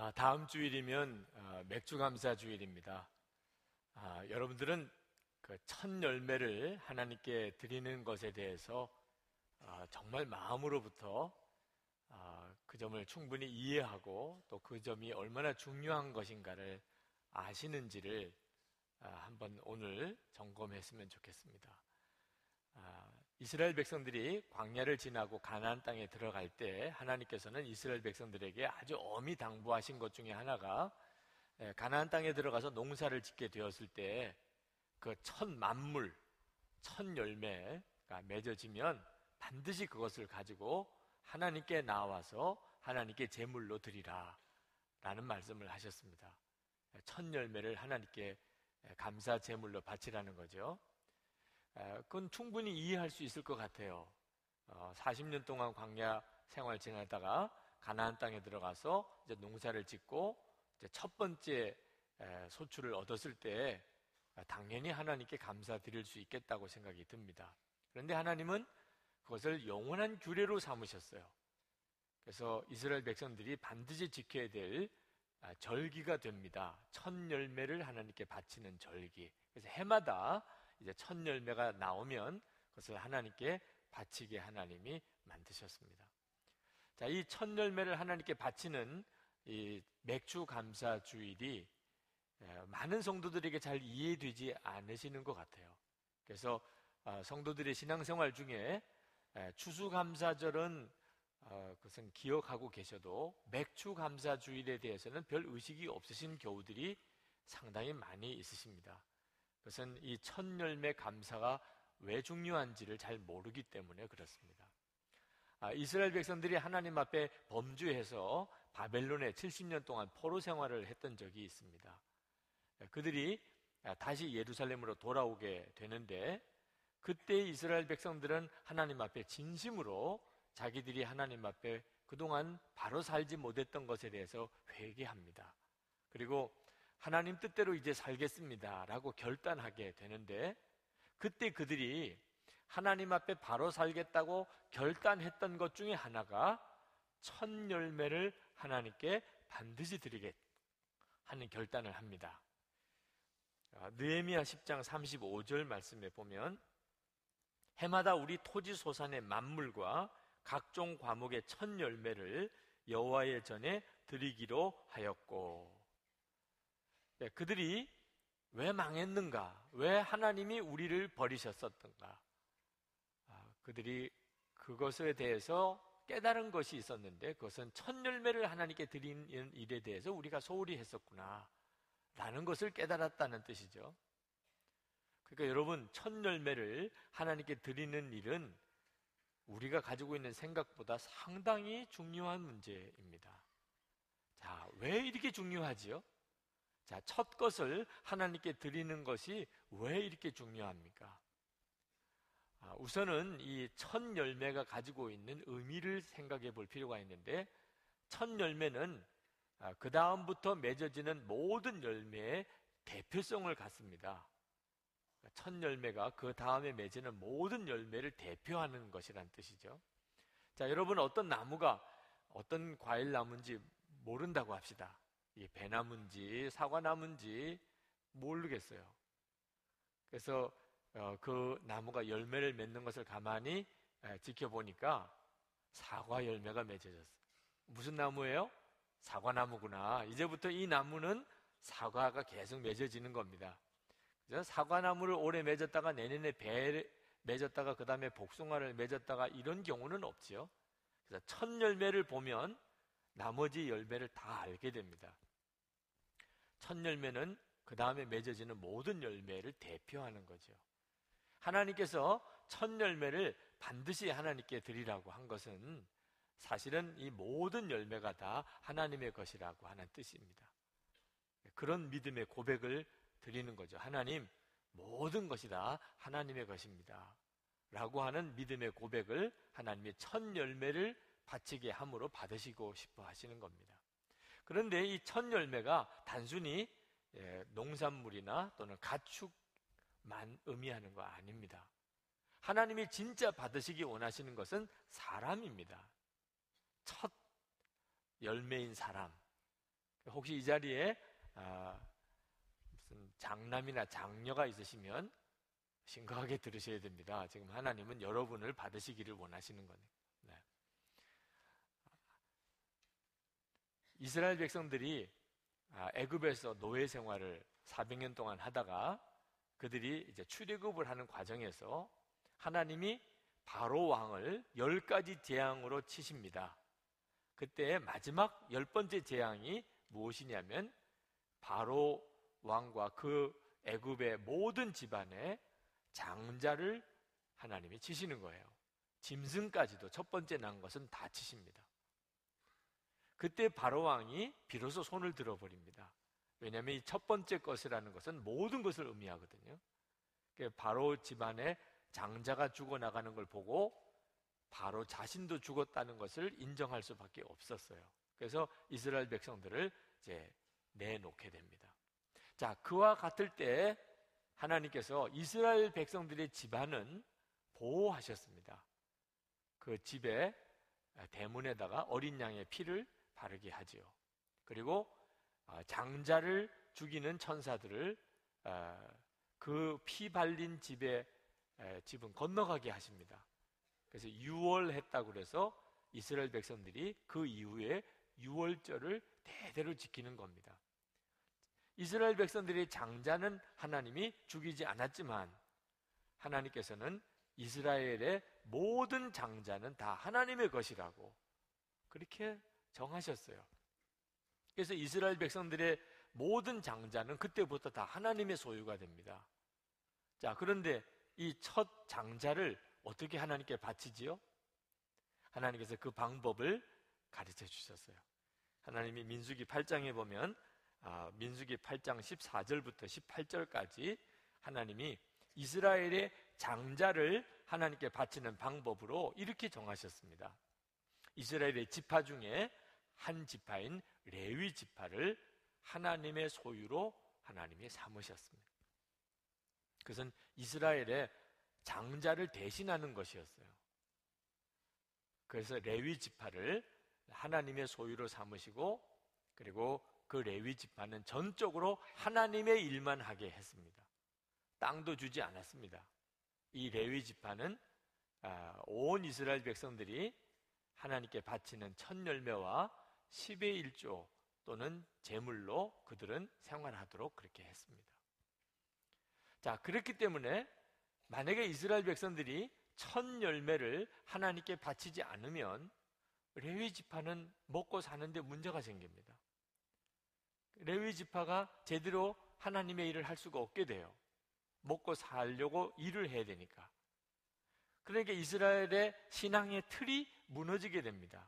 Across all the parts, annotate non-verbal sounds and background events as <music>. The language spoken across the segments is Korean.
아, 다음 주일이면 아, 맥주 감사 주일입니다. 아, 여러분들은 그 첫 열매를 하나님께 드리는 것에 대해서 아, 정말 마음으로부터 아, 그 점을 충분히 이해하고 또 그 점이 얼마나 중요한 것인가를 아시는지를 아, 한번 오늘 점검했으면 좋겠습니다. 아, 이스라엘 백성들이 광야를 지나고 가나안 땅에 들어갈 때 하나님께서는 이스라엘 백성들에게 아주 엄히 당부하신 것 중에 하나가 예, 가나안 땅에 들어가서 농사를 짓게 되었을 때 그 첫 만물, 첫 열매가 맺어지면 반드시 그것을 가지고 하나님께 나와서 하나님께 제물로 드리라 라는 말씀을 하셨습니다. 첫 열매를 하나님께 감사 제물로 바치라는 거죠. 그건 충분히 이해할 수 있을 것 같아요. 40년 어, 동안 광야 생활 지내다가 가나안 땅에 들어가서 이제 농사를 짓고 이제 첫 번째 소출을 얻었을 때 당연히 하나님께 감사드릴 수 있겠다고 생각이 듭니다. 그런데 하나님은 그것을 영원한 규례로 삼으셨어요. 그래서 이스라엘 백성들이 반드시 지켜야 될 아, 절기가 됩니다. 첫 열매를 하나님께 바치는 절기. 그래서 해마다 이제 첫 열매가 나오면 그것을 하나님께 바치게 하나님이 만드셨습니다. 자, 이 첫 열매를 하나님께 바치는 이 맥주 감사 주일이 많은 성도들에게 잘 이해되지 않으시는 것 같아요. 그래서 아, 성도들의 신앙생활 중에 추수감사절은 어, 그것은 기억하고 계셔도 맥주감사주일에 대해서는 별 의식이 없으신 교우들이 상당히 많이 있으십니다. 그것은 이 첫열매 감사가 왜 중요한지를 잘 모르기 때문에 그렇습니다. 아, 이스라엘 백성들이 하나님 앞에 범주해서 바벨론에 70년 동안 포로 생활을 했던 적이 있습니다. 그들이 다시 예루살렘으로 돌아오게 되는데 그때 이스라엘 백성들은 하나님 앞에 진심으로 자기들이 하나님 앞에 그동안 바로 살지 못했던 것에 대해서 회개합니다. 그리고 하나님 뜻대로 이제 살겠습니다. 라고 결단하게 되는데 그때 그들이 하나님 앞에 바로 살겠다고 결단했던 것 중에 하나가 첫 열매를 하나님께 반드시 드리겠 하는 결단을 합니다. 느헤미야 10장 35절 말씀에 보면 해마다 우리 토지 소산의 만물과 각종 과목의 첫 열매를 여호와의 전에 드리기로 하였고 네, 그들이 왜 망했는가? 왜 하나님이 우리를 버리셨었던가? 아, 그들이 그것에 대해서 깨달은 것이 있었는데 그것은 첫 열매를 하나님께 드리는 일에 대해서 우리가 소홀히 했었구나 라는 것을 깨달았다는 뜻이죠. 그러니까 여러분 첫 열매를 하나님께 드리는 일은 우리가 가지고 있는 생각보다 상당히 중요한 문제입니다. 자, 왜 이렇게 중요하지요? 자, 첫 것을 하나님께 드리는 것이 왜 이렇게 중요합니까? 아, 우선은 이 첫 열매가 가지고 있는 의미를 생각해 볼 필요가 있는데, 첫 열매는 아, 그 다음부터 맺어지는 모든 열매의 대표성을 갖습니다. 첫 열매가 그 다음에 맺는 모든 열매를 대표하는 것이란 뜻이죠. 자, 여러분 어떤 나무가 어떤 과일 나무인지 모른다고 합시다. 이 배나무인지 사과나무인지 모르겠어요. 그래서 어, 그 나무가 열매를 맺는 것을 가만히 에, 지켜보니까 사과 열매가 맺어졌어요. 무슨 나무예요? 사과나무구나. 이제부터 이 나무는 사과가 계속 맺어지는 겁니다. 사과나무를 오래 맺었다가 내년에 배 맺었다가 그 다음에 복숭아를 맺었다가 이런 경우는 없지요. 그래서 첫 열매를 보면 나머지 열매를 다 알게 됩니다. 첫 열매는 그 다음에 맺어지는 모든 열매를 대표하는 거죠. 하나님께서 첫 열매를 반드시 하나님께 드리라고 한 것은 사실은 이 모든 열매가 다 하나님의 것이라고 하는 뜻입니다. 그런 믿음의 고백을 드리는 거죠. 하나님, 모든 것이 다 하나님의 것입니다. 라고 하는 믿음의 고백을 하나님의 첫 열매를 바치게 함으로 받으시고 싶어 하시는 겁니다. 그런데 이 첫 열매가 단순히 예, 농산물이나 또는 가축만 의미하는 거 아닙니다. 하나님이 진짜 받으시기 원하시는 것은 사람입니다. 첫 열매인 사람. 혹시 이 자리에 아, 무슨 장남이나 장녀가 있으시면 심각하게 들으셔야 됩니다. 지금 하나님은 여러분을 받으시기를 원하시는 거네요. 네. 이스라엘 백성들이 아, 애굽에서 노예 생활을 400년 동안 하다가 그들이 이제 출애굽을 하는 과정에서 하나님이 바로 왕을 열 가지 재앙으로 치십니다. 그때 마지막 열 번째 재앙이 무엇이냐면 바로 왕과 그 애굽의 모든 집안에 장자를 하나님이 치시는 거예요. 짐승까지도 첫 번째 난 것은 다 치십니다. 그때 바로 왕이 비로소 손을 들어버립니다. 왜냐하면 이 첫 번째 것이라는 것은 모든 것을 의미하거든요. 바로 집안에 장자가 죽어나가는 걸 보고 바로 자신도 죽었다는 것을 인정할 수밖에 없었어요. 그래서 이스라엘 백성들을 이제 내놓게 됩니다. 자, 그와 같을 때 하나님께서 이스라엘 백성들의 집안은 보호하셨습니다. 그 집에 대문에다가 어린 양의 피를 바르게 하지요. 그리고 어, 장자를 죽이는 천사들을 어, 그피 발린 집에 집은 건너가게 하십니다. 그래서 유월했다고 그래서 이스라엘 백성들이 그 이후에 유월절을 대대로 지키는 겁니다. 이스라엘 백성들의 장자는 하나님이 죽이지 않았지만 하나님께서는 이스라엘의 모든 장자는 다 하나님의 것이라고 그렇게 정하셨어요. 그래서 이스라엘 백성들의 모든 장자는 그때부터 다 하나님의 소유가 됩니다. 자, 그런데 이 첫 장자를 어떻게 하나님께 바치지요? 하나님께서 그 방법을 가르쳐 주셨어요. 하나님이 민수기 8장에 보면 아, 민수기 8장 14절부터 18절까지 하나님이 이스라엘의 장자를 하나님께 바치는 방법으로 이렇게 정하셨습니다. 이스라엘의 지파 중에 한 지파인 레위 지파를 하나님의 소유로 하나님이 삼으셨습니다. 그것은 이스라엘의 장자를 대신하는 것이었어요. 그래서 레위 지파를 하나님의 소유로 삼으시고 그리고 그 레위 지파는 전적으로 하나님의 일만 하게 했습니다. 땅도 주지 않았습니다. 이 레위 지파는 아, 온 이스라엘 백성들이 하나님께 바치는 첫 열매와 10의 1조 또는 제물로 그들은 생활하도록 그렇게 했습니다. 자, 그렇기 때문에 만약에 이스라엘 백성들이 첫 열매를 하나님께 바치지 않으면 레위 지파는 먹고 사는데 문제가 생깁니다. 레위 지파가 제대로 하나님의 일을 할 수가 없게 돼요. 먹고 살려고 일을 해야 되니까. 그러니까 이스라엘의 신앙의 틀이 무너지게 됩니다.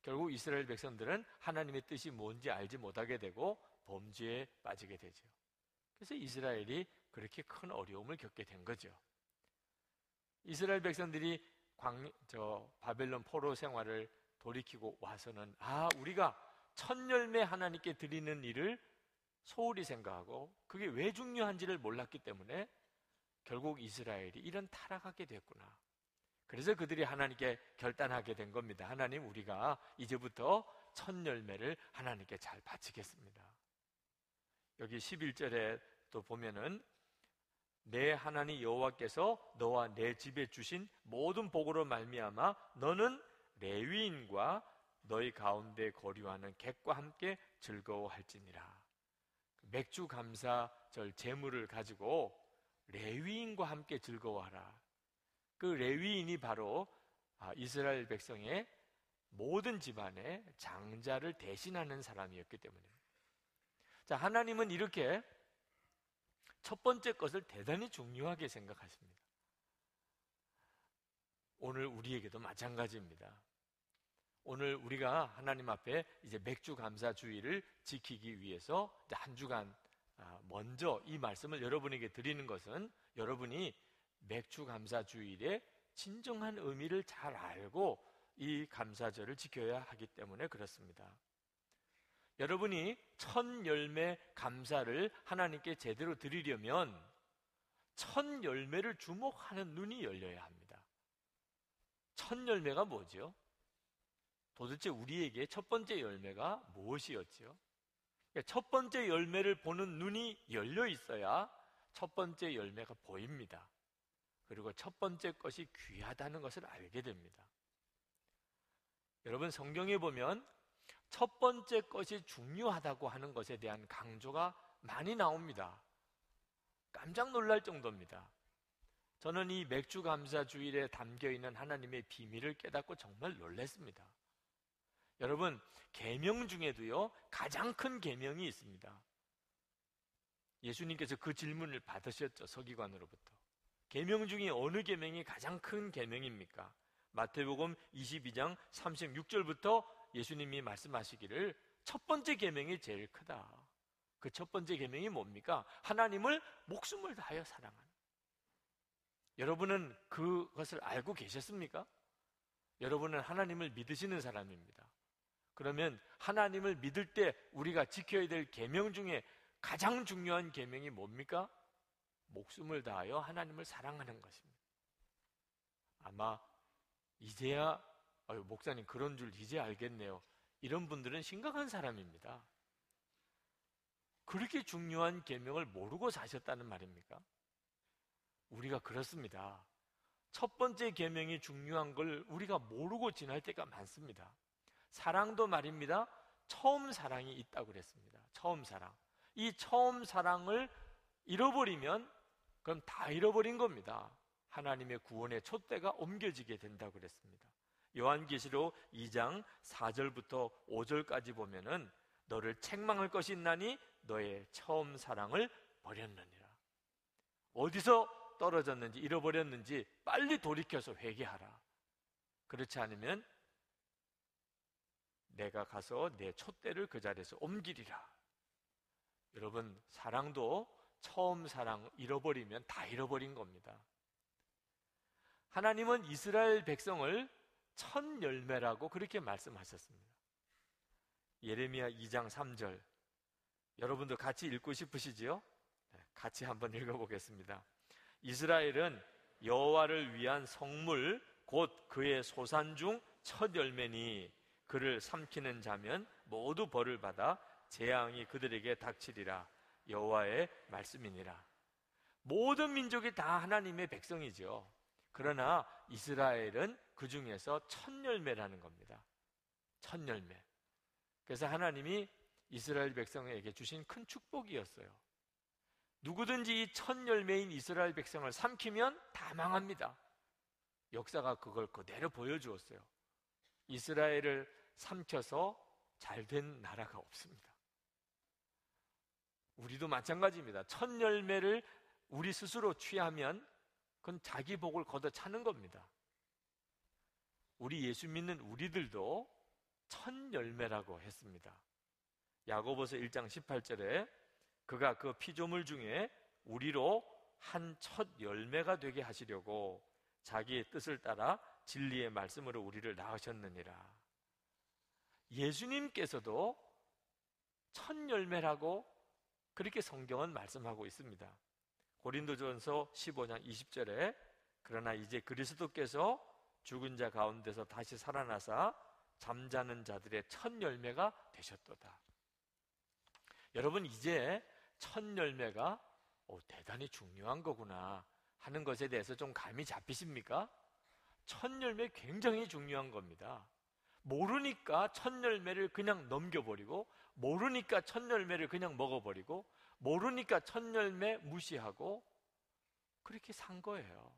결국 이스라엘 백성들은 하나님의 뜻이 뭔지 알지 못하게 되고 범죄에 빠지게 되죠. 그래서 이스라엘이 그렇게 큰 어려움을 겪게 된 거죠. 이스라엘 백성들이 광, 저 바벨론 포로 생활을 돌이키고 와서는 아 우리가 첫 열매 하나님께 드리는 일을 소홀히 생각하고 그게 왜 중요한지를 몰랐기 때문에 결국 이스라엘이 이런 타락하게 됐구나. 그래서 그들이 하나님께 결단하게 된 겁니다. 하나님, 우리가 이제부터 첫 열매를 하나님께 잘 바치겠습니다. 여기 11절에 또 보면은 내 하나님 여호와께서 너와 내 집에 주신 모든 복으로 말미암아 너는 레위인과 너희 가운데 거류하는 객과 함께 즐거워할지니라. 맥주 감사절 제물을 가지고 레위인과 함께 즐거워하라. 그 레위인이 바로 아, 이스라엘 백성의 모든 집안의 장자를 대신하는 사람이었기 때문입니다. 자, 하나님은 이렇게 첫 번째 것을 대단히 중요하게 생각하십니다. 오늘 우리에게도 마찬가지입니다. 오늘 우리가 하나님 앞에 이제 맥주 감사 주의를 지키기 위해서 한 주간 아, 먼저 이 말씀을 여러분에게 드리는 것은 여러분이 맥주 감사 주일의 진정한 의미를 잘 알고 이 감사절을 지켜야 하기 때문에 그렇습니다. 여러분이 첫 열매 감사를 하나님께 제대로 드리려면 첫 열매를 주목하는 눈이 열려야 합니다. 첫 열매가 뭐죠? 도대체 우리에게 첫 번째 열매가 무엇이었지요? 그러니까 첫 번째 열매를 보는 눈이 열려 있어야 첫 번째 열매가 보입니다. 그리고 첫 번째 것이 귀하다는 것을 알게 됩니다. 여러분 성경에 보면 첫 번째 것이 중요하다고 하는 것에 대한 강조가 많이 나옵니다. 깜짝 놀랄 정도입니다. 저는 이 맥주 감사 주일에 담겨 있는 하나님의 비밀을 깨닫고 정말 놀랐습니다. 여러분, 계명 중에도요. 가장 큰 계명이 있습니다. 예수님께서 그 질문을 받으셨죠. 서기관으로부터. 계명 중에 어느 계명이 가장 큰 계명입니까? 마태복음 22장 36절부터 예수님이 말씀하시기를 첫 번째 계명이 제일 크다. 그 첫 번째 계명이 뭡니까? 하나님을 목숨을 다하여 사랑하는. 여러분은 그것을 알고 계셨습니까? 여러분은 하나님을 믿으시는 사람입니다. 그러면 하나님을 믿을 때 우리가 지켜야 될 계명 중에 가장 중요한 계명이 뭡니까? 목숨을 다하여 하나님을 사랑하는 것입니다. 아마 이제야 아유, 목사님 그런 줄 이제 알겠네요. 이런 분들은 심각한 사람입니다. 그렇게 중요한 계명을 모르고 사셨다는 말입니까? 우리가 그렇습니다. 첫 번째 계명이 중요한 걸 우리가 모르고 지날 때가 많습니다. 사랑도 말입니다. 처음 사랑이 있다고 그랬습니다. 처음 사랑. 이 처음 사랑을 잃어버리면 그럼 다 잃어버린 겁니다. 하나님의 구원의 촛대가 옮겨지게 된다고 그랬습니다. 요한계시록 2장 4절부터 5절까지 보면은 너를 책망할 것이 있나니 너의 처음 사랑을 버렸느니라. 어디서 떨어졌는지 잃어버렸는지 빨리 돌이켜서 회개하라. 그렇지 않으면 내가 가서 내 촛대를 그 자리에서 옮기리라. 여러분, 사랑도 처음 사랑 잃어버리면 다 잃어버린 겁니다. 하나님은 이스라엘 백성을 첫 열매라고 그렇게 말씀하셨습니다. 예레미야 2장 3절. 여러분도 같이 읽고 싶으시지요? 네, 같이 한번 읽어보겠습니다. 이스라엘은 여호와를 위한 성물 곧 그의 소산 중 첫 열매니 그를 삼키는 자면 모두 벌을 받아 재앙이 그들에게 닥치리라 여호와의 말씀이니라. 모든 민족이 다 하나님의 백성이죠. 그러나 이스라엘은 그 중에서 첫 열매라는 겁니다. 첫 열매. 그래서 하나님이 이스라엘 백성에게 주신 큰 축복이었어요. 누구든지 이 첫 열매인 이스라엘 백성을 삼키면 다 망합니다. 역사가 그걸 그대로 보여주었어요. 이스라엘을 삼켜서 잘 된 나라가 없습니다. 우리도 마찬가지입니다. 첫 열매를 우리 스스로 취하면 그건 자기 복을 걷어 차는 겁니다. 우리 예수 믿는 우리들도 첫 열매라고 했습니다. 야고보서 1장 18절에 그가 그 피조물 중에 우리로 한 첫 열매가 되게 하시려고 자기의 뜻을 따라 진리의 말씀으로 우리를 낳으셨느니라. 예수님께서도 첫 열매라고 그렇게 성경은 말씀하고 있습니다. 고린도전서 15장 20절에 그러나 이제 그리스도께서 죽은 자 가운데서 다시 살아나사 잠자는 자들의 첫 열매가 되셨도다. 여러분 이제 첫 열매가 오, 대단히 중요한 거구나 하는 것에 대해서 좀 감이 잡히십니까? 첫 열매 굉장히 중요한 겁니다. 모르니까 첫 열매를 그냥 넘겨버리고 모르니까 첫 열매를 그냥 먹어버리고 모르니까 첫 열매 무시하고 그렇게 산 거예요.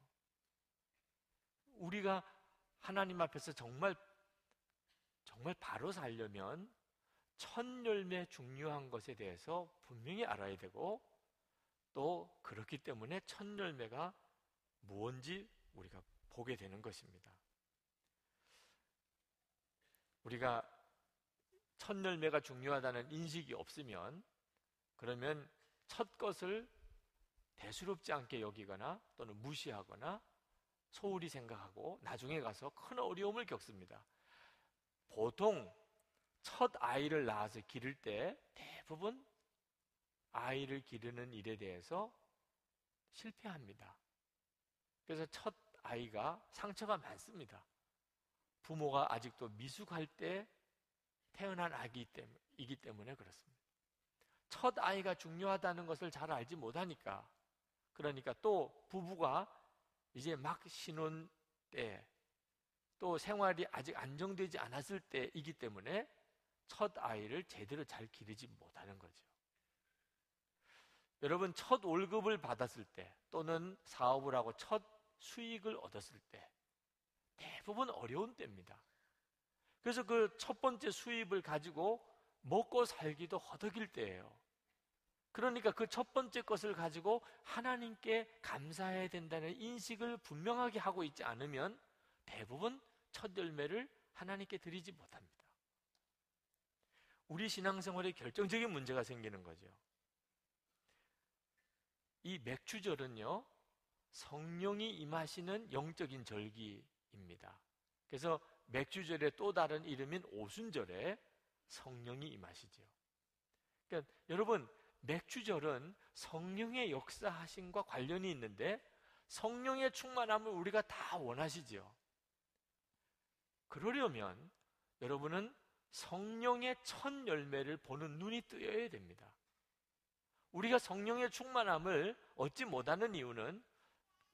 우리가 하나님 앞에서 정말 정말 바로 살려면 첫 열매 중요한 것에 대해서 분명히 알아야 되고 또 그렇기 때문에 첫 열매가 무언지 우리가 보게 되는 것입니다. 우리가 첫 열매가 중요하다는 인식이 없으면 그러면 첫 것을 대수롭지 않게 여기거나 또는 무시하거나 소홀히 생각하고 나중에 가서 큰 어려움을 겪습니다. 보통 첫 아이를 낳아서 기를 때 대부분 아이를 기르는 일에 대해서 실패합니다. 그래서 첫 아이가 상처가 많습니다. 부모가 아직도 미숙할 때 태어난 아기이기 때문에 그렇습니다. 첫 아이가 중요하다는 것을 잘 알지 못하니까 그러니까 또 부부가 이제 막 신혼 때 또 생활이 아직 안정되지 않았을 때이기 때문에 첫 아이를 제대로 잘 기르지 못하는 거죠. 여러분 첫 월급을 받았을 때 또는 사업을 하고 첫 수익을 얻었을 때 대부분 어려운 때입니다. 그래서 그 첫 번째 수입을 가지고 먹고 살기도 허덕일 때예요. 그러니까 그 첫 번째 것을 가지고 하나님께 감사해야 된다는 인식을 분명하게 하고 있지 않으면 대부분 첫 열매를 하나님께 드리지 못합니다. 우리 신앙생활에 결정적인 문제가 생기는 거죠. 이 맥주절은요, 성령이 임하시는 영적인 절기 입니다. 그래서 맥주절의 또 다른 이름인 오순절에 성령이 임하시죠. 그러니까 여러분, 맥주절은 성령의 역사하심과 관련이 있는데 성령의 충만함을 우리가 다 원하시죠. 그러려면 여러분은 성령의 첫 열매를 보는 눈이 뜨여야 됩니다. 우리가 성령의 충만함을 얻지 못하는 이유는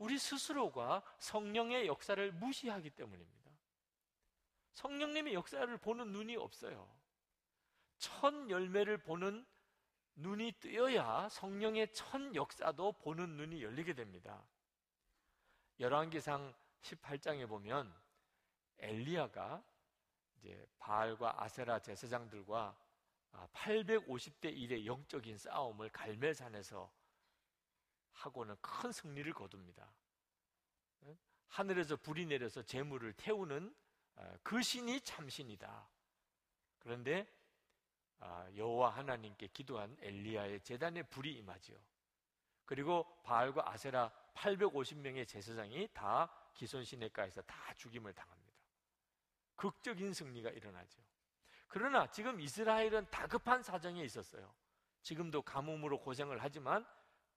우리 스스로가 성령의 역사를 무시하기 때문입니다. 성령님의 역사를 보는 눈이 없어요. 첫 열매를 보는 눈이 뜨여야 성령의 첫 역사도 보는 눈이 열리게 됩니다. 열왕기상 18장에 보면 엘리야가 이제 바알과 아세라 제사장들과 850대 아, 1의 영적인 싸움을 갈멜산에서 하고는 큰 승리를 거둡니다. 하늘에서 불이 내려서 재물을 태우는 아, 그 신이 참신이다. 그런데 아, 여호와 하나님께 기도한 엘리야의 재단에 불이 임하지요. 그리고 바알과 아세라 850명의 제사장이 다 기손 시내가에서 다 죽임을 당합니다. 극적인 승리가 일어나죠. 그러나 지금 이스라엘은 다급한 사정에 있었어요. 지금도 가뭄으로 고생을 하지만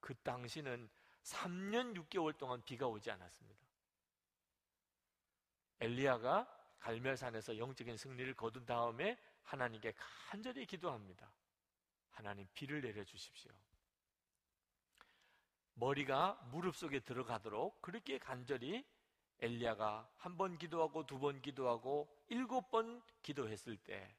그 당시는 3년 6개월 동안 비가 오지 않았습니다. 엘리야가 갈멜산에서 영적인 승리를 거둔 다음에 하나님께 간절히 기도합니다. 하나님 비를 내려 주십시오. 머리가 무릎 속에 들어가도록 그렇게 간절히 엘리야가 한 번 기도하고 두 번 기도하고 일곱 번 기도했을 때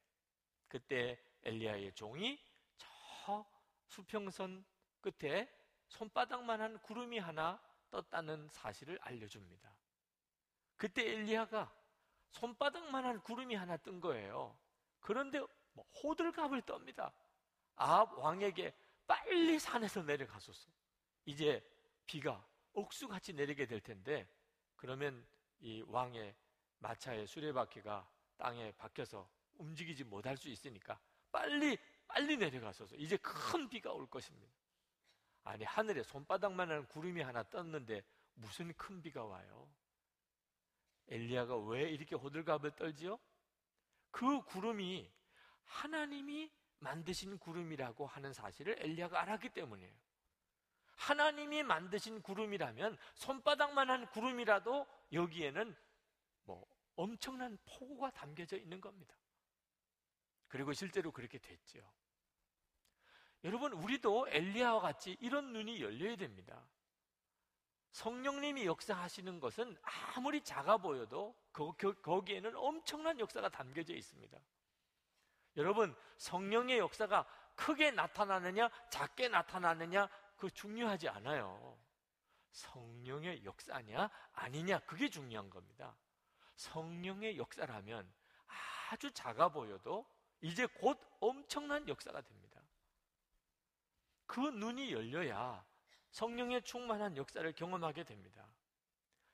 그때 엘리야의 종이 저 수평선 끝에 손바닥만한 구름이 하나 떴다는 사실을 알려줍니다. 그때 엘리야가 손바닥만한 구름이 하나 뜬 거예요. 그런데 뭐 호들갑을 떱니다. 아합 왕에게 빨리 산에서 내려가소서. 이제 비가 옥수같이 내리게 될 텐데 그러면 이 왕의 마차의 수레바퀴가 땅에 박혀서 움직이지 못할 수 있으니까 빨리 빨리 내려가소서. 이제 큰 비가 올 것입니다. 아니 하늘에 손바닥만한 구름이 하나 떴는데 무슨 큰 비가 와요? 엘리야가 왜 이렇게 호들갑을 떨지요? 그 구름이 하나님이 만드신 구름이라고 하는 사실을 엘리야가 알았기 때문이에요. 하나님이 만드신 구름이라면 손바닥만한 구름이라도 여기에는 뭐 엄청난 폭우가 담겨져 있는 겁니다. 그리고 실제로 그렇게 됐죠. 여러분, 우리도 엘리야와 같이 이런 눈이 열려야 됩니다. 성령님이 역사하시는 것은 아무리 작아 보여도 거기에는 엄청난 역사가 담겨져 있습니다. 여러분, 성령의 역사가 크게 나타나느냐, 작게 나타나느냐, 그 중요하지 않아요. 성령의 역사냐, 아니냐, 그게 중요한 겁니다. 성령의 역사라면 아주 작아 보여도 이제 곧 엄청난 역사가 됩니다. 그 눈이 열려야 성령의 충만한 역사를 경험하게 됩니다.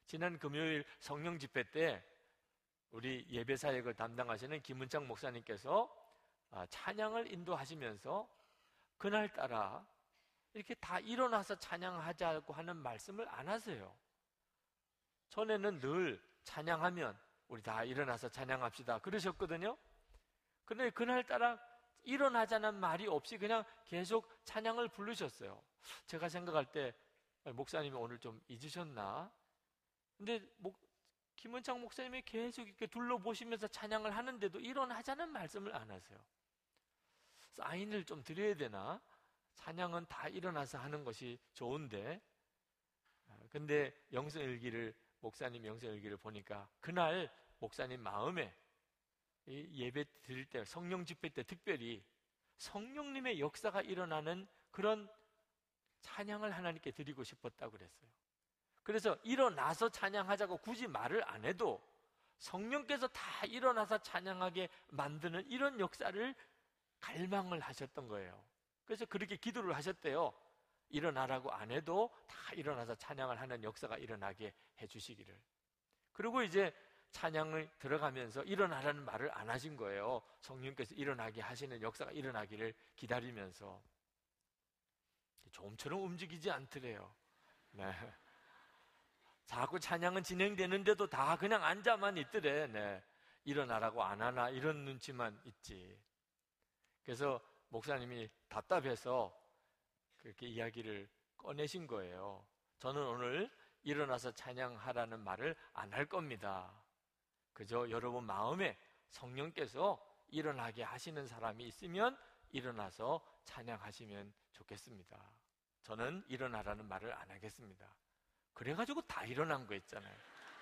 지난 금요일 성령 집회 때 우리 예배 사역을 담당하시는 김은창 목사님께서 아, 찬양을 인도하시면서 그날따라 이렇게 다 일어나서 찬양하자고 하는 말씀을 안 하세요. 전에는 늘 찬양하면 우리 다 일어나서 찬양합시다. 그러셨거든요. 그런데 그날따라 일어나자는 말이 없이 그냥 계속 찬양을 부르셨어요. 제가 생각할 때 목사님이 오늘 좀 잊으셨나? 근데 목, 김원창 목사님이 계속 이렇게 둘러보시면서 찬양을 하는데도 일어나자는 말씀을 안 하세요. 사인을 좀 드려야 되나? 찬양은 다 일어나서 하는 것이 좋은데, 아, 근데 영성일기를, 목사님 영성일기를 보니까 그날 목사님 마음에 예배 드릴 때, 성령 집회 때 특별히 성령님의 역사가 일어나는 그런 찬양을 하나님께 드리고 싶었다고 그랬어요. 그래서 일어나서 찬양하자고 굳이 말을 안 해도 성령께서 다 일어나서 찬양하게 만드는 이런 역사를 갈망을 하셨던 거예요. 그래서 그렇게 기도를 하셨대요. 일어나라고 안 해도 다 일어나서 찬양을 하는 역사가 일어나게 해주시기를. 그리고 이제 찬양을 들어가면서 일어나라는 말을 안 하신 거예요. 성령께서 일어나게 하시는 역사가 일어나기를 기다리면서. 좀처럼 움직이지 않더래요. 네. 자꾸 찬양은 진행되는데도 다 그냥 앉아만 있더래. 네. 일어나라고 안 하나 이런 눈치만 있지. 그래서 목사님이 답답해서 그렇게 이야기를 꺼내신 거예요. 저는 오늘 일어나서 찬양하라는 말을 안 할 겁니다. 그저 여러분 마음에 성령께서 일어나게 하시는 사람이 있으면 일어나서 찬양하시면 좋겠습니다. 저는 일어나라는 말을 안 하겠습니다. 그래가지고 다 일어난 거 있잖아요.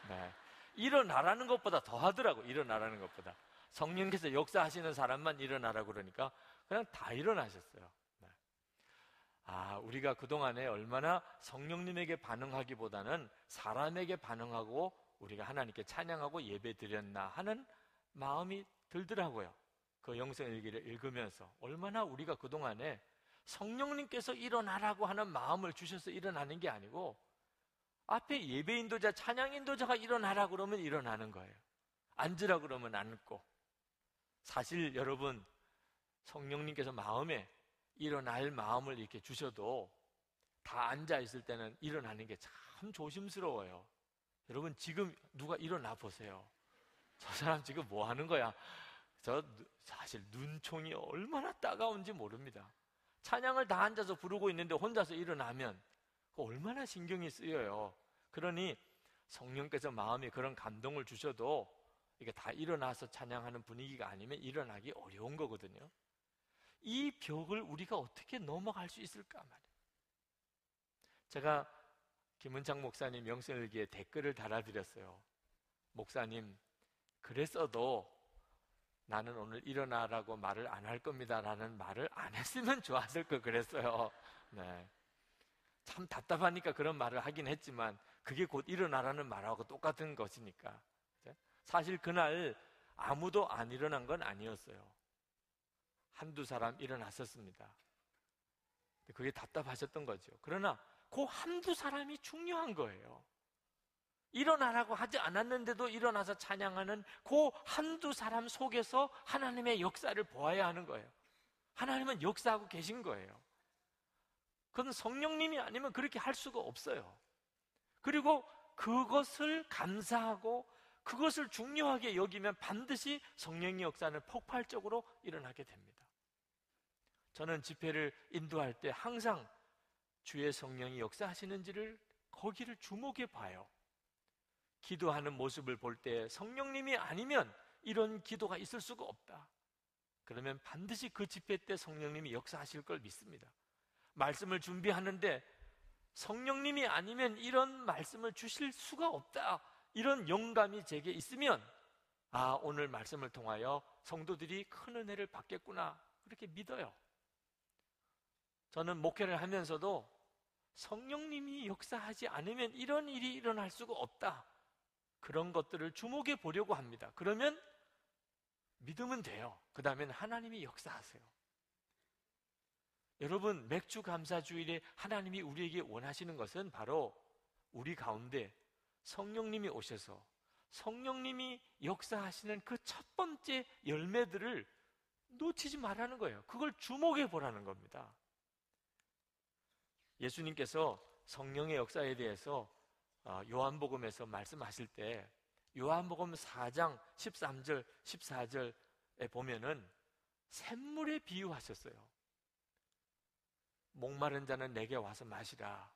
네. 일어나라는 것보다 더 하더라고, 일어나라는 것보다. 성령께서 역사하시는 사람만 일어나라 그러니까 그냥 다 일어나셨어요. 네. 아, 우리가 그동안에 얼마나 성령님에게 반응하기보다는 사람에게 반응하고 우리가 하나님께 찬양하고 예배 드렸나 하는 마음이 들더라고요. 그 영성 일기를 읽으면서 얼마나 우리가 그동안에 성령님께서 일어나라고 하는 마음을 주셔서 일어나는 게 아니고 앞에 예배 인도자, 찬양 인도자가 일어나라 그러면 일어나는 거예요. 앉으라 그러면 앉고. 사실 여러분 성령님께서 마음에 일어날 마음을 이렇게 주셔도 다 앉아 있을 때는 일어나는 게 참 조심스러워요. 여러분 지금 누가 일어나 보세요. 저 사람 지금 뭐 하는 거야? 저 사실 눈총이 얼마나 따가운지 모릅니다. 찬양을 다 앉아서 부르고 있는데 혼자서 일어나면 얼마나 신경이 쓰여요. 그러니 성령께서 마음에 그런 감동을 주셔도 이게 다 일어나서 찬양하는 분위기가 아니면 일어나기 어려운 거거든요. 이 벽을 우리가 어떻게 넘어갈 수 있을까 말이에요. 제가 김은창 목사님 명성일기에 댓글을 달아드렸어요. 목사님, 그랬어도 나는 오늘 일어나라고 말을 안 할 겁니다라는 말을 안 했으면 좋았을 거 그랬어요. 네. 참 답답하니까 그런 말을 하긴 했지만 그게 곧 일어나라는 말하고 똑같은 것이니까. 사실 그날 아무도 안 일어난 건 아니었어요. 한두 사람 일어났었습니다. 그게 답답하셨던 거죠. 그러나 그 한두 사람이 중요한 거예요. 일어나라고 하지 않았는데도 일어나서 찬양하는 그 한두 사람 속에서 하나님의 역사를 보아야 하는 거예요. 하나님은 역사하고 계신 거예요. 그건 성령님이 아니면 그렇게 할 수가 없어요. 그리고 그것을 감사하고 그것을 중요하게 여기면 반드시 성령의 역사는 폭발적으로 일어나게 됩니다. 저는 집회를 인도할 때 항상 주의 성령이 역사하시는지를 거기를 주목해 봐요. 기도하는 모습을 볼 때 성령님이 아니면 이런 기도가 있을 수가 없다. 그러면 반드시 그 집회 때 성령님이 역사하실 걸 믿습니다. 말씀을 준비하는데 성령님이 아니면 이런 말씀을 주실 수가 없다. 이런 영감이 제게 있으면 아, 오늘 말씀을 통하여 성도들이 큰 은혜를 받겠구나. 그렇게 믿어요. 저는 목회를 하면서도 성령님이 역사하지 않으면 이런 일이 일어날 수가 없다. 그런 것들을 주목해 보려고 합니다. 그러면 믿으면 돼요. 그 다음엔 하나님이 역사하세요. 여러분, 맥주 감사 주일에 하나님이 우리에게 원하시는 것은 바로 우리 가운데 성령님이 오셔서 성령님이 역사하시는 그 첫 번째 열매들을 놓치지 말라는 거예요. 그걸 주목해 보라는 겁니다. 예수님께서 성령의 역사에 대해서 어, 요한복음에서 말씀하실 때 요한복음 4장 13절, 14절에 보면은 샘물에 비유하셨어요. 목마른 자는 내게 와서 마시라.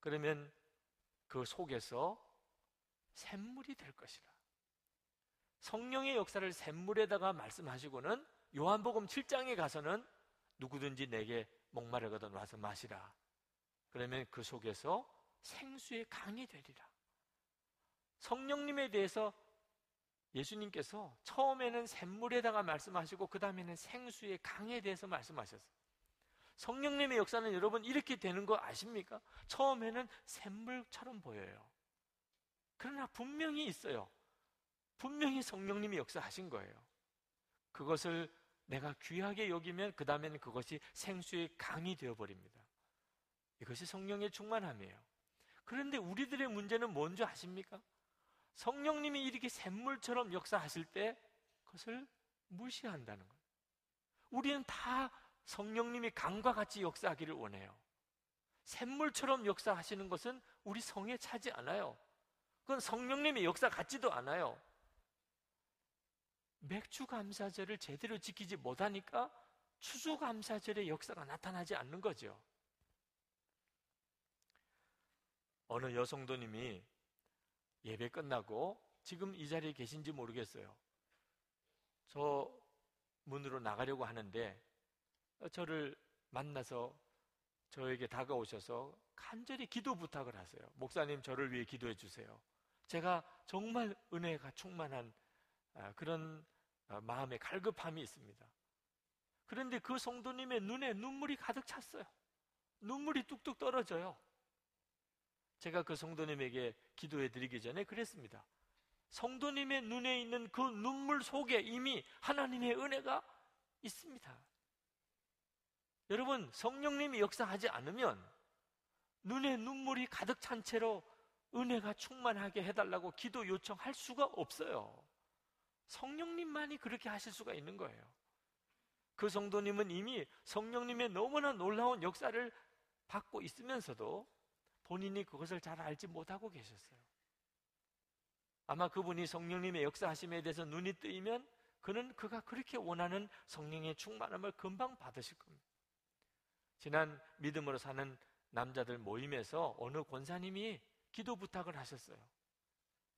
그러면 그 속에서 샘물이 될 것이라. 성령의 역사를 샘물에다가 말씀하시고는 요한복음 7장에 가서는 누구든지 내게 목마르거든 와서 마시라. 그러면 그 속에서 생수의 강이 되리라. 성령님에 대해서 예수님께서 처음에는 샘물에다가 말씀하시고 그 다음에는 생수의 강에 대해서 말씀하셨어요. 성령님의 역사는 여러분 이렇게 되는 거 아십니까? 처음에는 샘물처럼 보여요. 그러나 분명히 있어요. 분명히 성령님이 역사하신 거예요. 그것을 내가 귀하게 여기면 그 다음에는 그것이 생수의 강이 되어버립니다. 이것이 성령의 충만함이에요. 그런데 우리들의 문제는 뭔지 아십니까? 성령님이 이렇게 샘물처럼 역사하실 때 그것을 무시한다는 거예요. 우리는 다 성령님이 강과 같이 역사하기를 원해요. 샘물처럼 역사하시는 것은 우리 성에 차지 않아요. 그건 성령님의 역사 같지도 않아요. 맥주 감사절을 제대로 지키지 못하니까 추수 감사절의 역사가 나타나지 않는 거죠. 어느 여성도님이 예배 끝나고 지금 이 자리에 계신지 모르겠어요. 저 문으로 나가려고 하는데 저를 만나서 저에게 다가오셔서 간절히 기도 부탁을 하세요. 목사님 저를 위해 기도해 주세요. 제가 정말 은혜가 충만한 아, 그런 아, 마음의 갈급함이 있습니다. 그런데 그 성도님의 눈에 눈물이 가득 찼어요. 눈물이 뚝뚝 떨어져요. 제가 그 성도님에게 기도해 드리기 전에 그랬습니다. 성도님의 눈에 있는 그 눈물 속에 이미 하나님의 은혜가 있습니다. 여러분, 성령님이 역사하지 않으면 눈에 눈물이 가득 찬 채로 은혜가 충만하게 해달라고 기도 요청할 수가 없어요. 성령님만이 그렇게 하실 수가 있는 거예요. 그 성도님은 이미 성령님의 너무나 놀라운 역사를 받고 있으면서도 본인이 그것을 잘 알지 못하고 계셨어요. 아마 그분이 성령님의 역사하심에 대해서 눈이 뜨이면 그는 그가 그렇게 원하는 성령의 충만함을 금방 받으실 겁니다. 지난 믿음으로 사는 남자들 모임에서 어느 권사님이 기도 부탁을 하셨어요.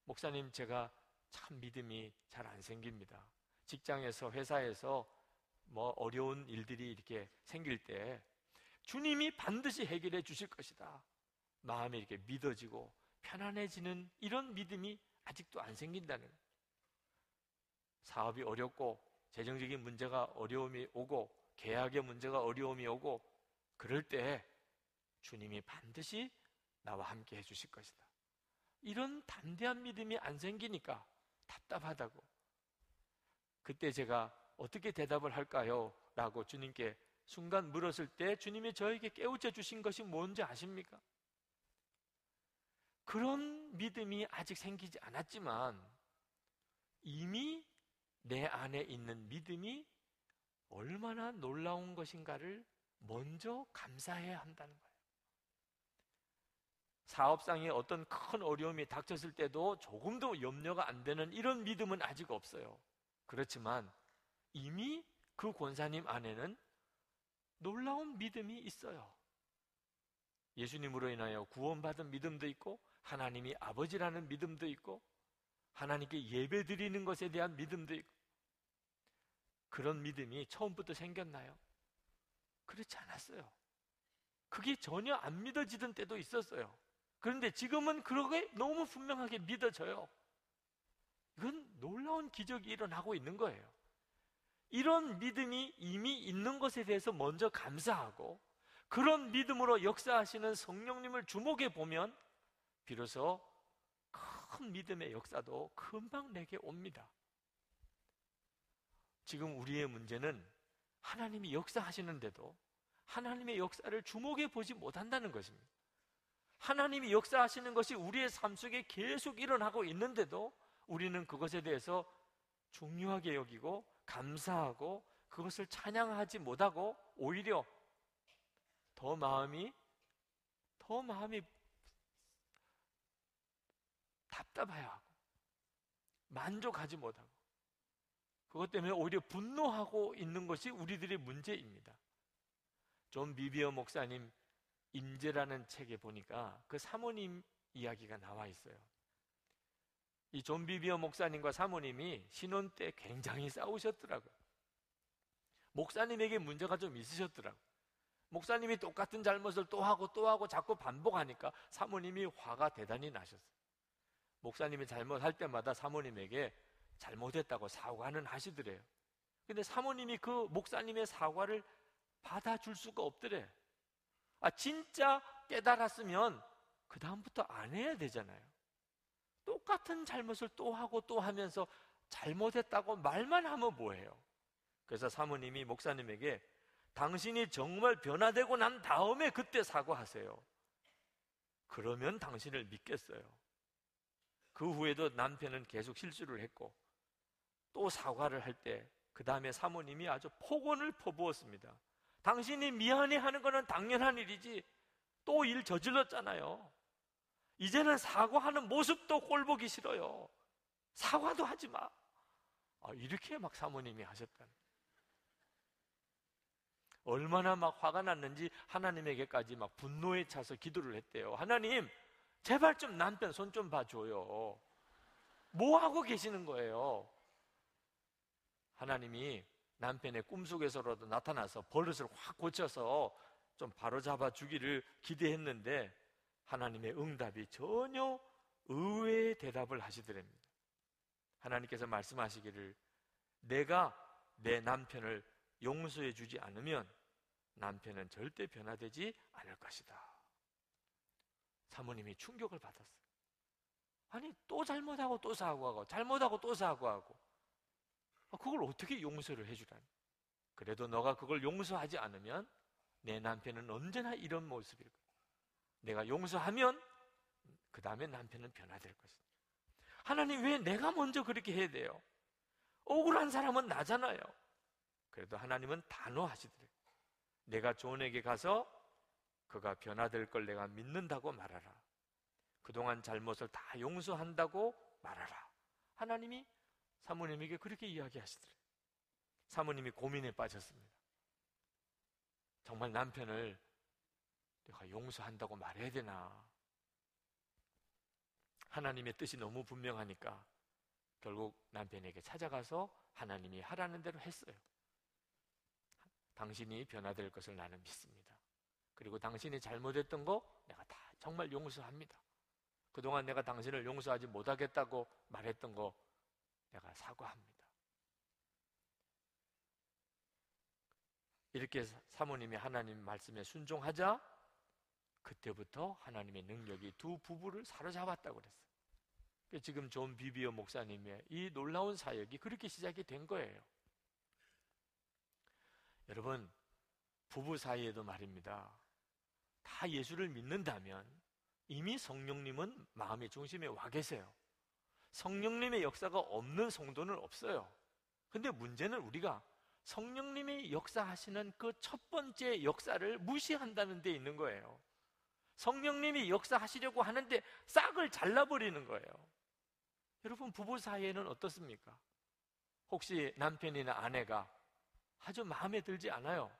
목사님, 제가 참 믿음이 잘 안 생깁니다. 직장에서, 회사에서 뭐 어려운 일들이 이렇게 생길 때 주님이 반드시 해결해 주실 것이다. 마음이 이렇게 믿어지고 편안해지는 이런 믿음이 아직도 안 생긴다는 사업이 어렵고 재정적인 문제가 어려움이 오고 계약의 문제가 어려움이 오고 그럴 때 주님이 반드시 나와 함께 해주실 것이다. 이런 담대한 믿음이 안 생기니까 답답하다고. 그때 제가 어떻게 대답을 할까요? 라고 주님께 순간 물었을 때 주님이 저에게 깨우쳐 주신 것이 뭔지 아십니까? 그런 믿음이 아직 생기지 않았지만 이미 내 안에 있는 믿음이 얼마나 놀라운 것인가를 먼저 감사해야 한다는 거예요. 사업상에 어떤 큰 어려움이 닥쳤을 때도 조금도 염려가 안 되는 이런 믿음은 아직 없어요. 그렇지만 이미 그 권사님 안에는 놀라운 믿음이 있어요. 예수님으로 인하여 구원받은 믿음도 있고 하나님이 아버지라는 믿음도 있고 하나님께 예배 드리는 것에 대한 믿음도 있고 그런 믿음이 처음부터 생겼나요? 그렇지 않았어요. 그게 전혀 안 믿어지던 때도 있었어요. 그런데 지금은 그러게 너무 분명하게 믿어져요. 이건 놀라운 기적이 일어나고 있는 거예요. 이런 믿음이 이미 있는 것에 대해서 먼저 감사하고 그런 믿음으로 역사하시는 성령님을 주목해 보면 비로소 큰 믿음의 역사도 금방 내게 옵니다. 지금 우리의 문제는 하나님이 역사하시는데도 하나님의 역사를 주목해 보지 못한다는 것입니다. 하나님이 역사하시는 것이 우리의 삶 속에 계속 일어나고 있는데도 우리는 그것에 대해서 중요하게 여기고 감사하고 그것을 찬양하지 못하고 오히려 더 마음이 더 마음이 답답해하고 만족하지 못하고 그것 때문에 오히려 분노하고 있는 것이 우리들의 문제입니다. 존 비비어 목사님 임재라는 책에 보니까 그 사모님 이야기가 나와 있어요. 이 존 비비어 목사님과 사모님이 신혼 때 굉장히 싸우셨더라고요. 목사님에게 문제가 좀 있으셨더라고요. 목사님이 똑같은 잘못을 또 하고 또 하고 자꾸 반복하니까 사모님이 화가 대단히 나셨어요. 목사님이 잘못할 때마다 사모님에게 잘못했다고 사과는 하시더래요. 근데 사모님이 그 목사님의 사과를 받아줄 수가 없더래. 아, 진짜 깨달았으면 그다음부터 안 해야 되잖아요. 똑같은 잘못을 또 하고 또 하면서 잘못했다고 말만 하면 뭐해요? 그래서 사모님이 목사님에게 당신이 정말 변화되고 난 다음에 그때 사과하세요. 그러면 당신을 믿겠어요. 그 후에도 남편은 계속 실수를 했고 또 사과를 할 때 그 다음에 사모님이 아주 폭언을 퍼부었습니다. 당신이 미안해 하는 것은 당연한 일이지 또 일 저질렀잖아요. 이제는 사과하는 모습도 꼴보기 싫어요. 사과도 하지 마. 아, 이렇게 막 사모님이 하셨다는. 얼마나 막 화가 났는지 하나님에게까지 막 분노에 차서 기도를 했대요. 하나님, 제발 좀 남편 손 좀 봐줘요. 뭐 하고 계시는 거예요? 하나님이 남편의 꿈속에서라도 나타나서 버릇을 확 고쳐서 좀 바로잡아 주기를 기대했는데 하나님의 응답이 전혀 의외의 대답을 하시더랍니다. 하나님께서 말씀하시기를 내가 내 남편을 용서해 주지 않으면 남편은 절대 변화되지 않을 것이다. 사모님이 충격을 받았어요. 아니, 또 잘못하고 또 사과하고, 잘못하고 또 사과하고. 아, 그걸 어떻게 용서를 해주라니? 그래도 너가 그걸 용서하지 않으면 내 남편은 언제나 이런 모습일 거야. 내가 용서하면 그 다음에 남편은 변화될 것이다. 하나님 왜 내가 먼저 그렇게 해야 돼요? 억울한 사람은 나잖아요. 그래도 하나님은 단호하시더래요. 내가 존에게 가서 그가 변화될 걸 내가 믿는다고 말하라. 그동안 잘못을 다 용서한다고 말하라. 하나님이 사모님에게 그렇게 이야기하시더래요. 사모님이 고민에 빠졌습니다. 정말 남편을 내가 용서한다고 말해야 되나? 하나님의 뜻이 너무 분명하니까 결국 남편에게 찾아가서 하나님이 하라는 대로 했어요. 당신이 변화될 것을 나는 믿습니다. 그리고 당신이 잘못했던 거 내가 다 정말 용서합니다. 그동안 내가 당신을 용서하지 못하겠다고 말했던 거 내가 사과합니다. 이렇게 사모님이 하나님 말씀에 순종하자 그때부터 하나님의 능력이 두 부부를 사로잡았다고 그랬어요. 지금 존 비비어 목사님의 이 놀라운 사역이 그렇게 시작이 된 거예요. 여러분, 부부 사이에도 말입니다. 다 예수를 믿는다면 이미 성령님은 마음의 중심에 와 계세요. 성령님의 역사가 없는 성도는 없어요. 근데 문제는 우리가 성령님이 역사하시는 그 첫 번째 역사를 무시한다는 데 있는 거예요. 성령님이 역사하시려고 하는데 싹을 잘라버리는 거예요. 여러분, 부부 사이에는 어떻습니까? 혹시 남편이나 아내가 아주 마음에 들지 않아요.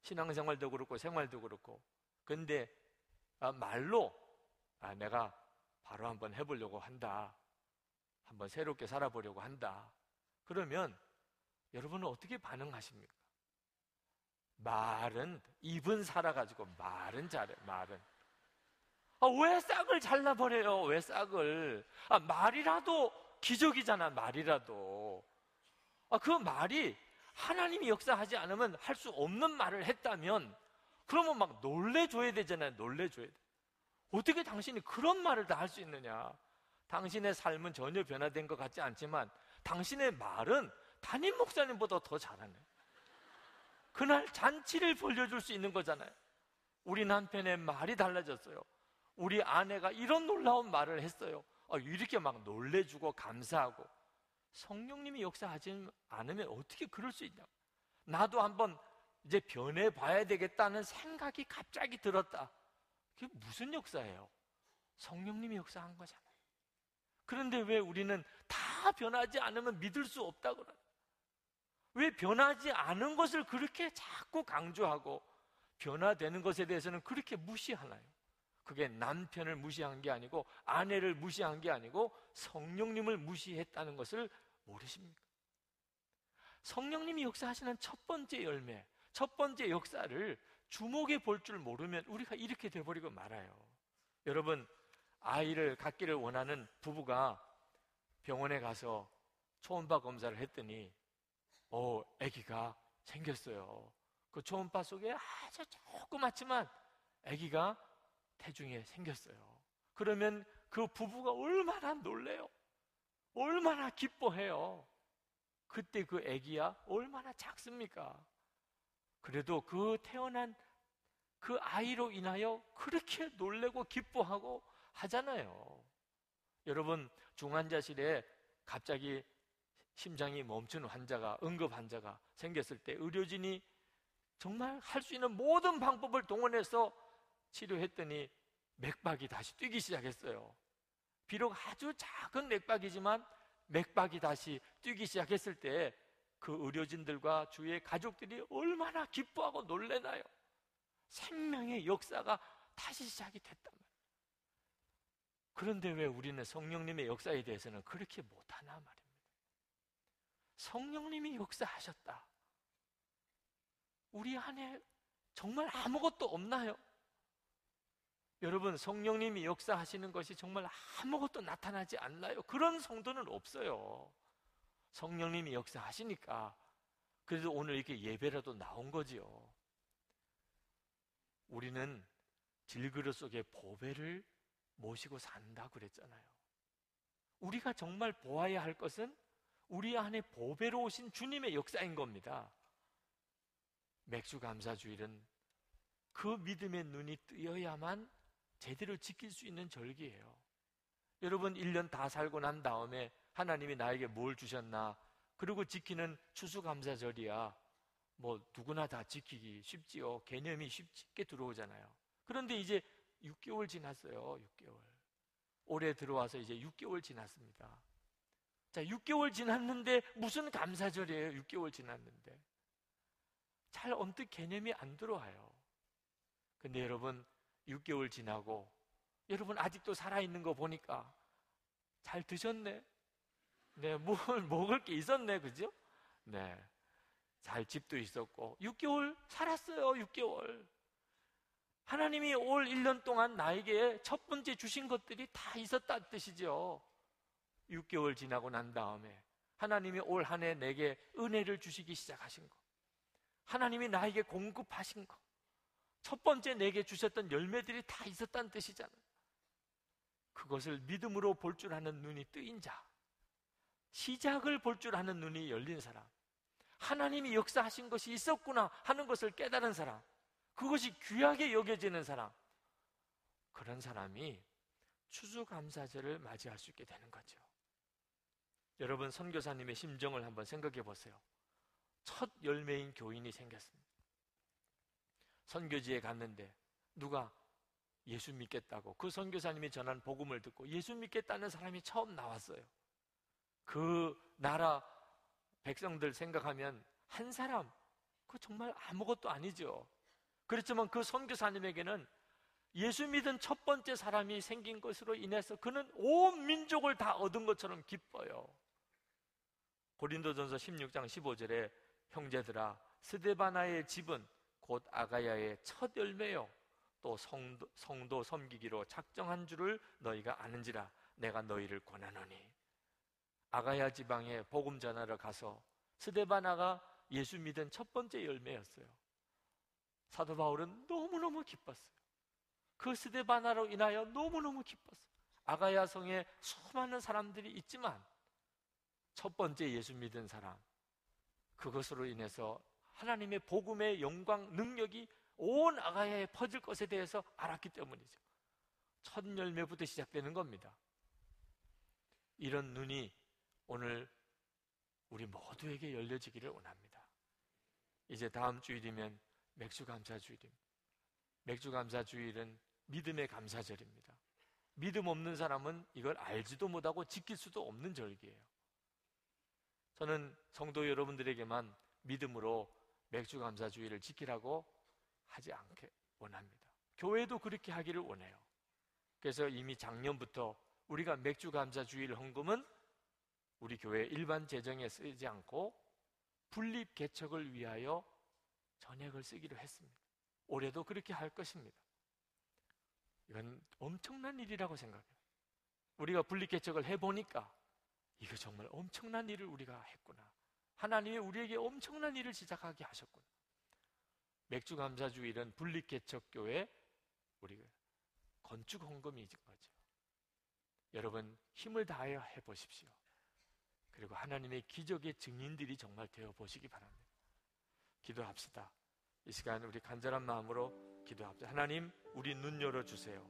신앙생활도 그렇고 생활도 그렇고. 근데 아, 말로 아, 내가 바로 한번 해보려고 한다. 한번 새롭게 살아보려고 한다. 그러면 여러분은 어떻게 반응하십니까? 말은 입은 살아가지고 말은 잘해 말은 아, 왜 싹을 잘라버려요? 왜 싹을? 아, 말이라도 기적이잖아, 말이라도. 아, 그 말이 하나님이 역사하지 않으면 할 수 없는 말을 했다면 그러면 막 놀래줘야 되잖아요. 놀래줘야 돼. 어떻게 당신이 그런 말을 다 할 수 있느냐? 당신의 삶은 전혀 변화된 것 같지 않지만 당신의 말은 담임 목사님보다 더 잘하네. 그날 잔치를 벌려줄 수 있는 거잖아요. 우리 남편의 말이 달라졌어요. 우리 아내가 이런 놀라운 말을 했어요. 아, 이렇게 막 놀래주고 감사하고 성령님이 역사하지 않으면 어떻게 그럴 수 있냐? 나도 한번 이제 변해 봐야 되겠다는 생각이 갑자기 들었다. 그게 무슨 역사예요? 성령님이 역사한 거잖아요. 그런데 왜 우리는 다 변하지 않으면 믿을 수 없다 그래? 왜 변하지 않은 것을 그렇게 자꾸 강조하고 변화되는 것에 대해서는 그렇게 무시하나요? 그게 남편을 무시한 게 아니고 아내를 무시한 게 아니고 성령님을 무시했다는 것을 모르십니까? 성령님이 역사하시는 첫 번째 열매, 첫 번째 역사를 주목해 볼 줄 모르면 우리가 이렇게 돼버리고 말아요. 여러분, 아이를 갖기를 원하는 부부가 병원에 가서 초음파 검사를 했더니, 어, 아기가 생겼어요. 그 초음파 속에 아주 조그맣지만 아기가 태중에 생겼어요. 그러면 그 부부가 얼마나 놀래요? 얼마나 기뻐해요? 그때 그 아기야 얼마나 작습니까? 그래도 그 태어난 그 아이로 인하여 그렇게 놀래고 기뻐하고 하잖아요. 여러분 중환자실에 갑자기 심장이 멈춘 환자가 응급 환자가 생겼을 때 의료진이 정말 할 수 있는 모든 방법을 동원해서 치료했더니 맥박이 다시 뛰기 시작했어요. 비록 아주 작은 맥박이지만 맥박이 다시 뛰기 시작했을 때 그 의료진들과 주위의 가족들이 얼마나 기뻐하고 놀래나요? 생명의 역사가 다시 시작이 됐단. 그런데 왜 우리는 성령님의 역사에 대해서는 그렇게 못하나 말입니다. 성령님이 역사하셨다. 우리 안에 정말 아무것도 없나요? 여러분 성령님이 역사하시는 것이 정말 아무것도 나타나지 않나요? 그런 성도는 없어요. 성령님이 역사하시니까 그래도 오늘 이렇게 예배라도 나온 거지요. 우리는 질그릇 속에 보배를 모시고 산다 그랬잖아요. 우리가 정말 보아야 할 것은 우리 안에 보배로 오신 주님의 역사인 겁니다. 맥주 감사 주일은 그 믿음의 눈이 뜨여야만 제대로 지킬 수 있는 절기예요. 여러분 1년 다 살고 난 다음에 하나님이 나에게 뭘 주셨나 그리고 지키는 추수감사절이야 뭐 누구나 다 지키기 쉽지요. 개념이 쉽게 들어오잖아요. 그런데 이제 6개월 지났어요. 6개월. 올해 들어와서 이제 6개월 지났습니다. 자, 6개월 지났는데 무슨 감사절이에요? 6개월 지났는데. 잘 언뜻 개념이 안 들어와요. 근데 여러분 6개월 지나고 여러분 아직도 살아있는 거 보니까 잘 드셨네. 네, <laughs> 뭘 먹을 게 있었네. 그죠? 네. 잘 집도 있었고 6개월 살았어요. 6개월. 하나님이 올 1년 동안 나에게 첫 번째 주신 것들이 다 있었다는 뜻이죠. 6개월 지나고 난 다음에 하나님이 올 한 해 내게 은혜를 주시기 시작하신 것. 하나님이 나에게 공급하신 것. 첫 번째 내게 주셨던 열매들이 다 있었다는 뜻이잖아요. 그것을 믿음으로 볼 줄 아는 눈이 뜨인 자. 시작을 볼 줄 아는 눈이 열린 사람. 하나님이 역사하신 것이 있었구나 하는 것을 깨달은 사람. 그것이 귀하게 여겨지는 사람. 그런 사람이 추수감사절을 맞이할 수 있게 되는 거죠. 여러분 선교사님의 심정을 한번 생각해 보세요. 첫 열매인 교인이 생겼습니다. 선교지에 갔는데 누가 예수 믿겠다고 그 선교사님이 전한 복음을 듣고 예수 믿겠다는 사람이 처음 나왔어요. 그 나라 백성들 생각하면 한 사람 그 정말 아무것도 아니죠. 그렇지만 그 선교사님에게는 예수 믿은 첫 번째 사람이 생긴 것으로 인해서 그는 온 민족을 다 얻은 것처럼 기뻐요. 고린도전서 16장 15절에 형제들아 스데바나의 집은 곧 아가야의 첫 열매요 또 성도, 성도 섬기기로 작정한 줄을 너희가 아는지라 내가 너희를 권하노니 아가야 지방에 복음 전하러 가서 스데바나가 예수 믿은 첫 번째 열매였어요. 사도 바울은 너무너무 기뻤어요. 그 스데바나로 인하여 너무너무 기뻤어요. 아가야 성에 수많은 사람들이 있지만 첫 번째 예수 믿은 사람 그것으로 인해서 하나님의 복음의 영광 능력이 온 아가야에 퍼질 것에 대해서 알았기 때문이죠. 첫 열매부터 시작되는 겁니다. 이런 눈이 오늘 우리 모두에게 열려지기를 원합니다. 이제 다음 주일이면 맥주 감사 주일입니다. 맥주 감사 주일은 믿음의 감사절입니다. 믿음 없는 사람은 이걸 알지도 못하고 지킬 수도 없는 절기예요. 저는 성도 여러분들에게만 믿음으로 맥추 감사 주일을 지키라고 하지 않게 원합니다. 교회도 그렇게 하기를 원해요. 그래서 이미 작년부터 우리가 맥추 감사 주일 헌금은 우리 교회 일반 재정에 쓰지 않고 분립 개척을 위하여 전액을 쓰기로 했습니다. 올해도 그렇게 할 것입니다. 이건 엄청난 일이라고 생각해요. 우리가 분립 개척을 해보니까 이거 정말 엄청난 일을 우리가 했구나. 하나님이 우리에게 엄청난 일을 시작하게 하셨구나. 맥추 감사 주일은 분립 개척 교회 우리가 건축 헌금인 거죠. 여러분 힘을 다하여 해 보십시오. 그리고 하나님의 기적의 증인들이 정말 되어 보시기 바랍니다. 기도합시다. 이 시간 우리 간절한 마음으로 기도합시다. 하나님, 우리 눈 열어 주세요.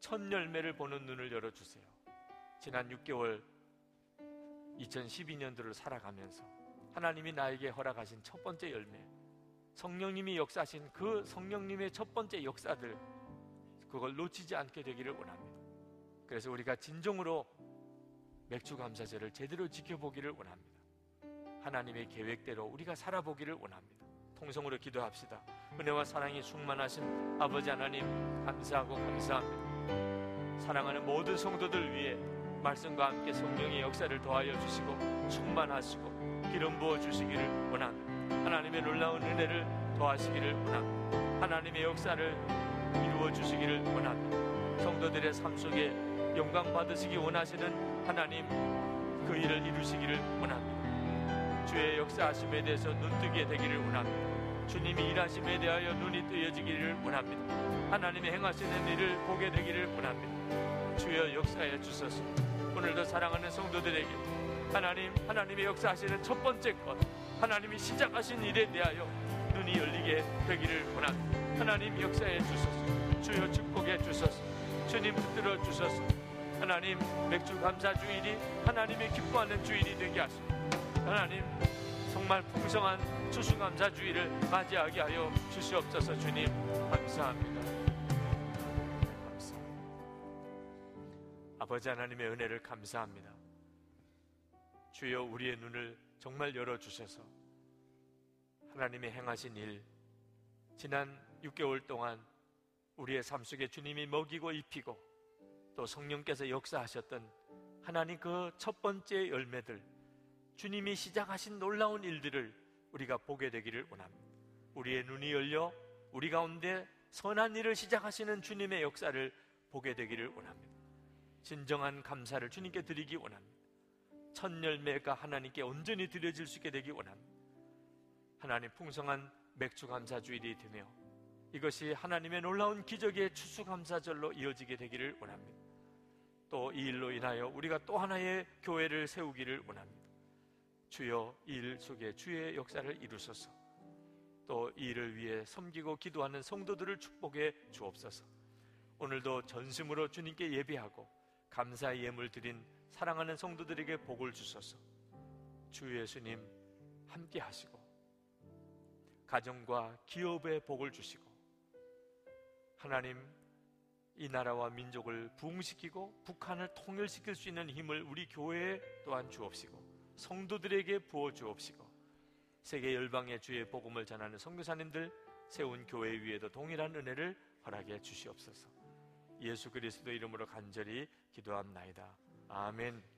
첫 열매를 보는 눈을 열어 주세요. 지난 6개월 2012년도를 살아가면서 하나님이 나에게 허락하신 첫 번째 열매, 성령님이 역사하신 그 성령님의 첫 번째 역사들, 그걸 놓치지 않게 되기를 원합니다. 그래서 우리가 진정으로 맥주 감사제를 제대로 지켜보기를 원합니다. 하나님의 계획대로 우리가 살아보기를 원합니다. 통성으로 기도합시다. 은혜와 사랑이 충만하신 아버지 하나님 감사하고 감사합니다. 사랑하는 모든 성도들 위해 말씀과 함께 성령의 역사를 더하여 주시고 충만하시고 기름 부어 주시기를 원합니다. 하나님의 놀라운 은혜를 더하시기를 원합니다. 하나님의 역사를 이루어 주시기를 원합니다. 성도들의 삶 속에 영광 받으시기 원하시는 하나님 그 일을 이루시기를 원합니다. 주의 역사하심에 대해서 눈뜨게 되기를 원합니다. 주님이 일하심에 대하여 눈이 뜨여지기를 원합니다. 하나님의 행하시는 일을 보게 되기를 원합니다. 주여 역사해 주소서. 오늘도 사랑하는 성도들에게 하나님 하나님의 역사하시는 첫 번째 것 하나님이 시작하신 일에 대하여 눈이 열리게 되기를 원합니다. 하나님 역사해 주소서. 주여 축복해 주소서. 주님 붙들어 주소서. 하나님 맥주 감사 주일이 하나님의 기뻐하는 주일이 되게 하시고 하나님 정말 풍성한 추수감사 주일을 맞이하게 하여 주시옵소서 주님 감사합니다. 감사합니다. 아버지 하나님의 은혜를 감사합니다. 주여 우리의 눈을 정말 열어 주셔서 하나님의 행하신 일 지난 6개월 동안 우리의 삶 속에 주님이 먹이고 입히고 또 성령께서 역사하셨던 하나님 그 첫 번째 열매들 주님이 시작하신 놀라운 일들을 우리가 보게 되기를 원합니다. 우리의 눈이 열려 우리 가운데 선한 일을 시작하시는 주님의 역사를 보게 되기를 원합니다. 진정한 감사를 주님께 드리기 원합니다. 첫 열매가 하나님께 온전히 드려질 수 있게 되기 원합니다. 하나님 풍성한 맥주 감사 주일이 되며 이것이 하나님의 놀라운 기적의 추수감사절로 이어지게 되기를 원합니다. 또 이 일로 인하여 우리가 또 하나의 교회를 세우기를 원합니다. 주여 이 일 속에 주의 역사를 이루소서. 또 이 일을 위해 섬기고 기도하는 성도들을 축복해 주옵소서. 오늘도 전심으로 주님께 예배하고 감사의 예물 드린 사랑하는 성도들에게 복을 주소서. 주 예수님 함께 하시고 가정과 기업에 복을 주시고 하나님 이 나라와 민족을 부흥시키고 북한을 통일시킬 수 있는 힘을 우리 교회에 또한 주옵시고 성도들에게 부어 주옵시고 세계 열방의 주의 복음을 전하는 선교사님들 세운 교회 위에도 동일한 은혜를 허락해 주시옵소서. 예수 그리스도 이름으로 간절히 기도합나이다. 아멘.